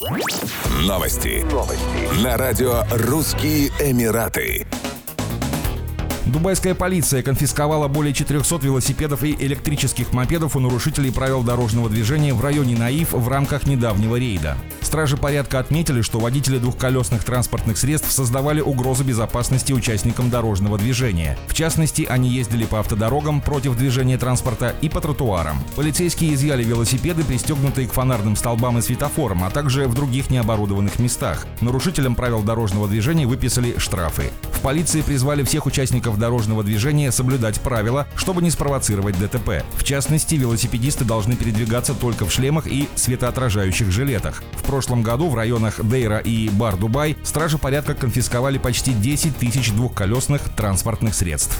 Новости. Новости. На радио «Русские Эмираты». Дубайская полиция конфисковала более 400 велосипедов и электрических мопедов у нарушителей правил дорожного движения в районе Наив в рамках недавнего рейда. Стражи порядка отметили, что водители двухколесных транспортных средств создавали угрозу безопасности участникам дорожного движения. В частности, они ездили по автодорогам против движения транспорта и по тротуарам. Полицейские изъяли велосипеды, пристегнутые к фонарным столбам и светофорам, а также в других необорудованных местах. Нарушителям правил дорожного движения выписали штрафы. В полиции призвали всех участников дорожного движения соблюдать правила, чтобы не спровоцировать ДТП. В частности, велосипедисты должны передвигаться только в шлемах и светоотражающих жилетах. В прошлом году в районах Дейра и Бар-Дубай стражи порядка конфисковали почти 10 тысяч двухколесных транспортных средств.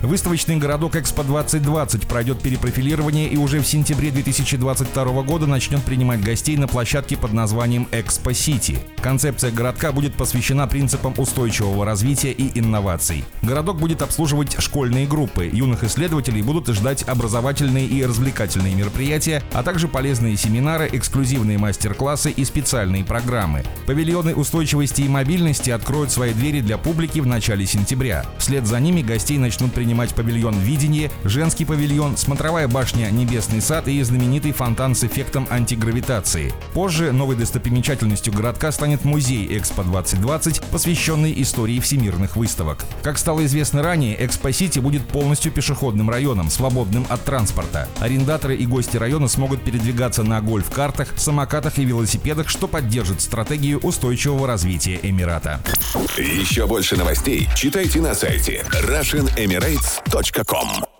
Выставочный городок Экспо 2020 пройдет перепрофилирование и уже в сентябре 2022 года начнет принимать гостей на площадке под названием Экспо Сити. Концепция городка будет посвящена принципам устойчивого развития и инноваций. Городок будет обслуживать школьные группы, юных исследователей будут ждать образовательные и развлекательные мероприятия, а также полезные семинары, эксклюзивные мастер-классы и специальные программы. Павильоны устойчивости и мобильности откроют свои двери для публики в начале сентября. Вслед за ними гостей начнут принимать павильон «Видение», женский павильон, смотровая башня «Небесный сад» и знаменитый фонтан с эффектом антигравитации. Позже новой достопримечательностью городка станет музей «Экспо-2020», посвященный истории всемирных выставок. Как стало известно ранее, Экспо-Сити будет полностью пешеходным районом, свободным от транспорта. Арендаторы и гости района смогут передвигаться на гольф-картах, самокатах и велосипедах, что поддержит стратегию устойчивого развития Эмирата. Еще больше новостей читайте на сайте RussianEmirates.com